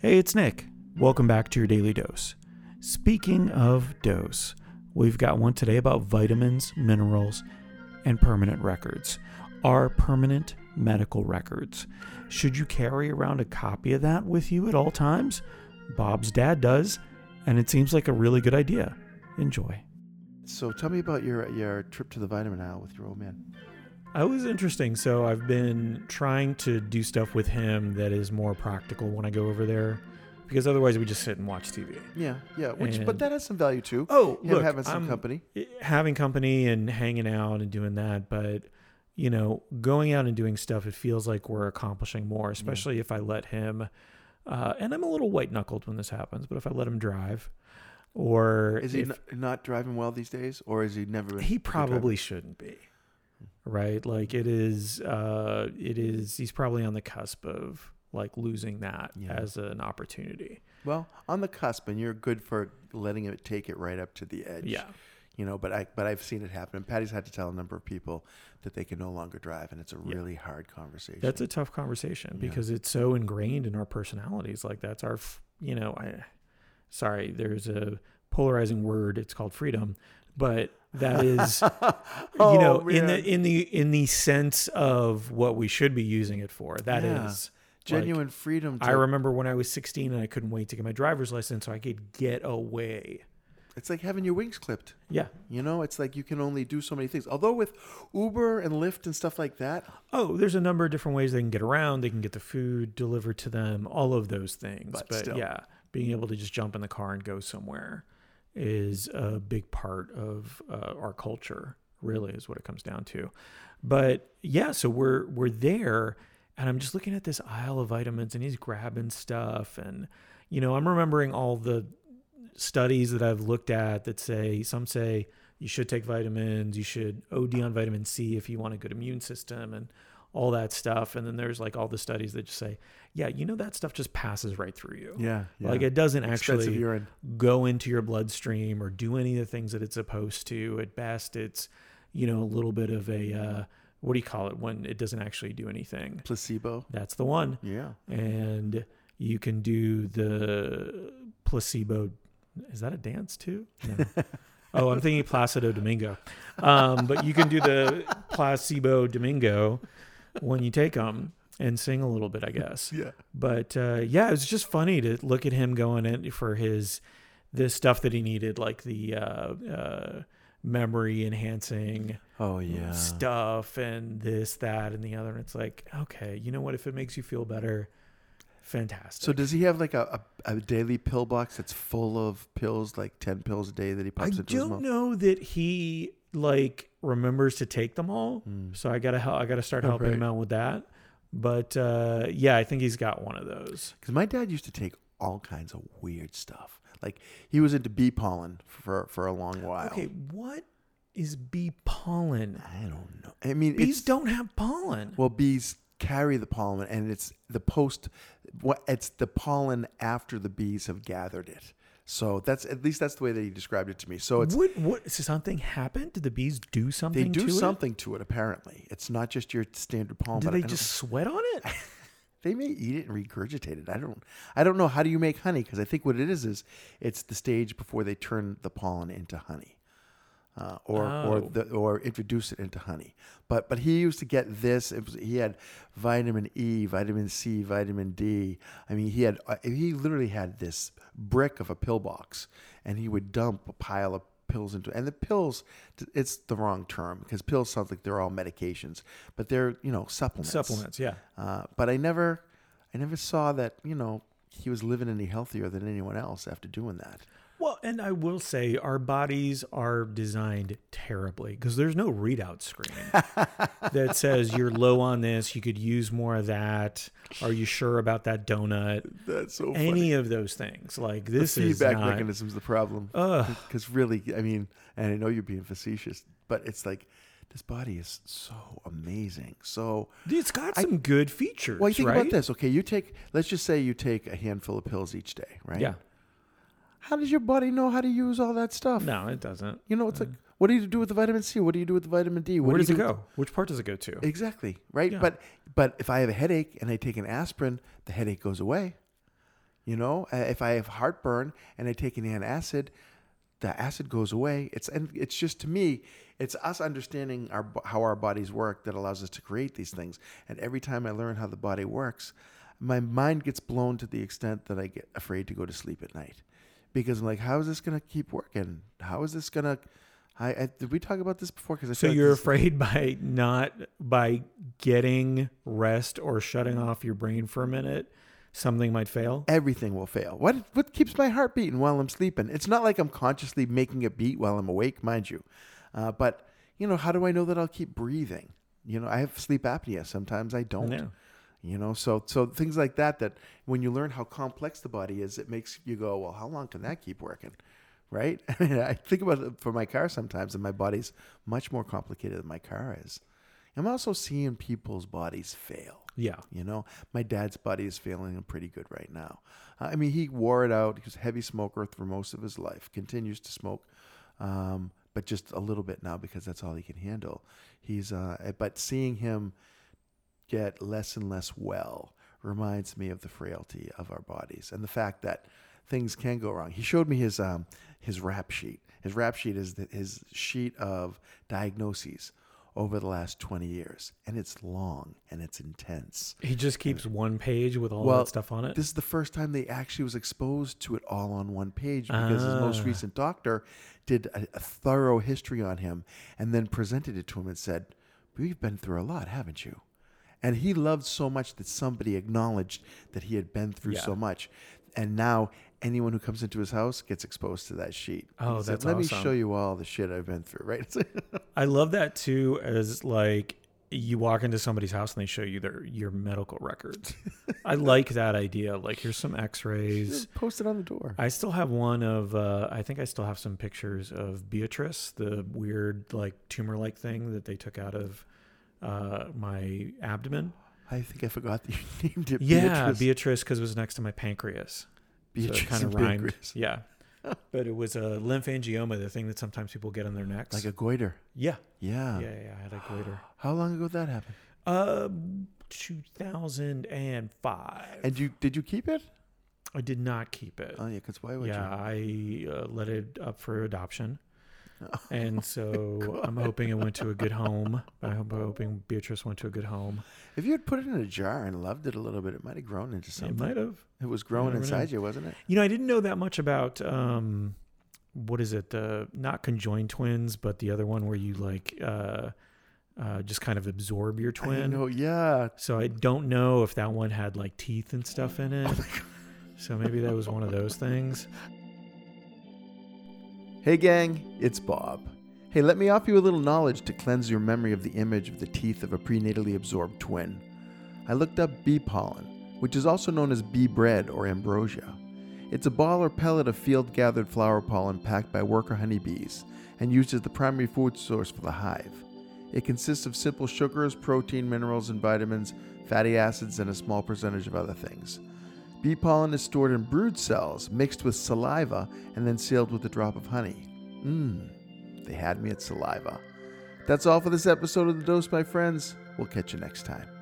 Hey, it's Nick. Welcome back to your daily dose. Speaking of dose, we've got one today about vitamins, minerals, and permanent records. Are permanent medical records. Should you carry around a copy of that with you at all times? Bob's dad does, and it seems like a really good idea. Enjoy. So tell me about your your trip to the vitamin aisle with your old man. It was interesting. So I've been trying to do stuff with him that is more practical when I go over there, because otherwise we just sit and watch TV. Yeah, yeah. Which, And- but that has some value too. Oh, Him look, having some I'm- company. having company and hanging out and doing that but you know going out and doing stuff it feels like we're accomplishing more especially if i let him uh, and i'm a little white knuckled when this happens but if i let him drive or Is he if- n- not driving well these days, or is he never? been he good driver? probably shouldn't be right like it is uh it is he's probably on the cusp of like losing that Yeah. as an opportunity Well, on the cusp, and you're good for letting it take it right up to the edge. yeah You know, but I but I've seen it happen. And Patty's had to tell a number of people that they can no longer drive, and it's a Yeah. really hard conversation. That's a tough conversation Yeah. because it's so ingrained in our personalities. Like that's our, you know, I, sorry, there's a polarizing word. It's called freedom, but that is, you oh, know, Oh, in the in the in the sense of what we should be using it for. That is Yeah. genuine freedom. To, I remember when I was 16 and I couldn't wait to get my driver's license so I could get away. it's like having your wings clipped. Yeah. You know, it's like you can only do so many things. Although with Uber and Lyft and stuff like that, Oh, there's a number of different ways they can get around. They can get the food delivered to them, all of those things. But But, still. yeah, being able to just jump in the car and go somewhere is a big part of uh, our culture. Really, is what it comes down to. But yeah, so we're we're there, and I'm just looking at this aisle of vitamins, and he's grabbing stuff, and you know, I'm remembering all the studies that I've looked at that say some say you should take vitamins, you should OD on vitamin C if you want a good immune system and all that stuff. And then there's like all the studies that just say, yeah, you know that stuff just passes right through you. yeah, yeah. Like it doesn't expensive actually urine. go into your bloodstream or do any of the things that it's supposed to. At best, it's you know a little bit of a uh, what do you call it when it doesn't actually do anything. Placebo. That's the one Yeah. and you can do the placebo. Is that a dance too? No. oh, I'm thinking Placido Domingo. Um, but you can do the placebo Domingo when you take them and sing a little bit, I guess. Yeah. But uh, yeah, it was just funny to look at him going in for his this stuff that he needed, like the uh, uh, memory enhancing Oh yeah. stuff and this, that, and the other. And it's like, okay, you know what? If it makes you feel better, fantastic. So does he have like a, a, a daily pill box that's full of pills, like ten pills a day that he I pops into his don't know that he like remembers to take them all. Mm. So I gotta help. I gotta start Oh, helping him out with that. But uh, yeah, I think he's got one of those. Because my dad used to take all kinds of weird stuff. Like he was into bee pollen for for a long while. Okay, what is bee pollen? I don't know. I mean, Bees don't have pollen. Well, bees carry the pollen, and it's the post. What it's the pollen after the bees have gathered it. So that's at least that's the way that he described it to me. So it's what? What? Something happen? Did the bees do something? To it? They do to something to it. Apparently, it's not just your standard pollen. It? Do they just sweat on it? They may eat it and regurgitate it. I don't. I don't know. How do you make honey? Because I think what it is is it's the stage before they turn the pollen into honey, uh, or or Oh. the, or introduce it into honey. But but he used to get this. It was, he had vitamin E, vitamin C, vitamin D. I mean, he had uh, he literally had this brick of a pill box, and he would dump a pile of pills into and the pills it's the wrong term because pills sounds like they're all medications but they're you know supplements Supplements, yeah. uh, but I never, I never saw that you know he was living any healthier than anyone else after doing that. Well, and I will say our bodies are designed terribly because there's no readout screen that says you're low on this, you could use more of that. Are you sure about that donut? That's so funny. Any of those things. Like this the is feedback not, mechanism's the problem. Because really, I mean, and I know you're being facetious, but it's like this body is so amazing. So, It's got I- some good features. well, you think right? about this. Okay, you take, let's just say you take a handful of pills each day, right? Yeah. How does your body know how to use all that stuff? No, it doesn't. You know, it's like, what What do you do with the vitamin C? What do you do with the vitamin D? What Where do does you it do go? Which part does it go to? Exactly. Right. Yeah. But but if I have a headache and I take an aspirin, the headache goes away. You know, Uh, if I have heartburn and I take an antacid, the acid goes away. It's and it's just to me, it's us understanding our bo- how our bodies work that allows us to create these things. And every time I learn how the body works, my mind gets blown to the extent that I get afraid to go to sleep at night because I'm like, how is this going to keep working? How is this going to? I, I did we talk about this before? Because So like you're this- afraid by not by getting rest or shutting off your brain for a minute, something might fail. everything will fail. What what keeps my heart beating while I'm sleeping? It's not like I'm consciously making it beat while I'm awake, mind you. Uh, but you know, how do I know that I'll keep breathing? You know, I have sleep apnea. Sometimes I don't. Yeah. You know, so so things like that. That when you learn how complex the body is, it makes you go, well, how long can that keep working? Right? I mean, I think about it for my car sometimes, and my body's much more complicated than my car is. I'm also seeing people's bodies fail. Yeah. You know, my dad's body is failing pretty good right now. Uh, I mean, he wore it out. He was a heavy smoker through most of his life, continues to smoke, um, but just a little bit now because that's all he can handle. He's, uh, but seeing him get less and less well reminds me of the frailty of our bodies and the fact that things can go wrong. He showed me his um, his rap sheet. His rap sheet is the, his sheet of diagnoses over the last 20 years and it's long and it's intense. He just keeps one page with all Well, that stuff on it. This is the first time they actually was exposed to it all on one page because his most Ah. recent doctor did a, a thorough history on him and then presented it to him and said, "We've been through a lot, haven't you?" And he loved so much that somebody acknowledged that he had been through Yeah. so much. And now anyone who comes into his house gets exposed to that sheet. Oh, He said, that's Let me show you all the shit I've been through, right? I love that too, as like you walk into somebody's house and they show you their your medical records. I like that idea. Like here's some X-rays. Post it on the door. I still have one of. Uh, I think I still have some pictures of Beatrice, the weird like tumor-like thing that they took out of uh, my abdomen. I think I forgot that you named it Yeah, Beatrice. Beatrice, because it was next to my pancreas. Beatrice so kind of rhymed. pancreas. Yeah, but it was a lymphangioma, the thing that sometimes people get on their necks. Like a goiter. yeah, Yeah. yeah, yeah. I had a goiter. How long ago did that happen? Uh, 2005. And you did you keep it? I did not keep it. Oh yeah, because why would you? yeah, I uh, let it up for adoption. Oh And so I'm hoping it went to a good home. I hope, I'm hoping Beatrice went to a good home. If you had put it in a jar and loved it a little bit, it might have grown into something. It might have. It was growing inside know. you, wasn't it? You know, I didn't know that much about um, what is it? The not conjoined twins, but the other one where you like uh, uh, just kind of absorb your twin. Oh yeah. So I don't know if that one had like teeth and stuff in it. so maybe that was one of those things. Hey gang, it's Bob. Hey, let me offer you a little knowledge to cleanse your memory of the image of the teeth of a prenatally absorbed twin. I looked up bee pollen, which is also known as bee bread or ambrosia. It's a ball or pellet of field gathered flower pollen packed by worker honeybees and used as the primary food source for the hive. It consists of simple sugars, protein, minerals, and vitamins, fatty acids, and a small percentage of other things. Bee pollen is stored in brood cells mixed with saliva and then sealed with a drop of honey. Mmm, they had me at saliva. That's all for this episode of The Dose, my friends. We'll catch you next time.